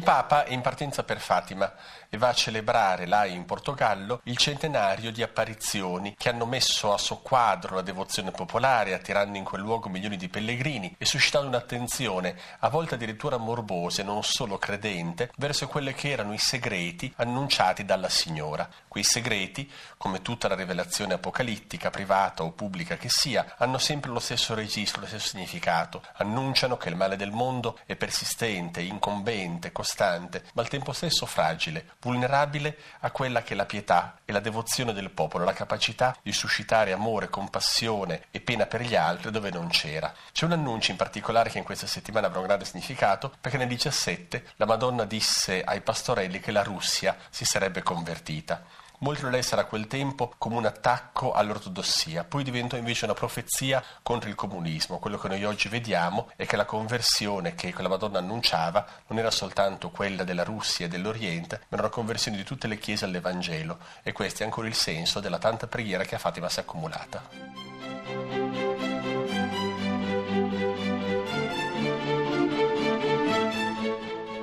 Papa è in partenza per Fatima e va a celebrare là in Portogallo il centenario di apparizioni che hanno messo a soqquadro la devozione popolare, attirando in quel luogo milioni di pellegrini e suscitando un'attenzione, a volte addirittura morbosa e non solo credente, verso quelli che erano i segreti annunciati dalla Signora. Quei segreti, come tutta la rivelazione apocalittica, privata o pubblica che sia, hanno sempre lo stesso registro, lo stesso significato. Annunciano che il male del mondo è persistente, incombente, costante costante, ma al tempo stesso fragile, vulnerabile a quella che è la pietà e la devozione del popolo, la capacità di suscitare amore, compassione e pena per gli altri dove non c'era. C'è un annuncio in particolare che in questa settimana avrà un grande significato, perché nel 17 la Madonna disse ai pastorelli che la Russia si sarebbe convertita. Molti lo lessero a quel tempo come un attacco all'ortodossia, poi diventò invece una profezia contro il comunismo. Quello che noi oggi vediamo è che la conversione che quella Madonna annunciava non era soltanto quella della Russia e dell'Oriente, ma era una conversione di tutte le chiese all'Evangelo e questo è ancora il senso della tanta preghiera che a Fatima si è accumulata.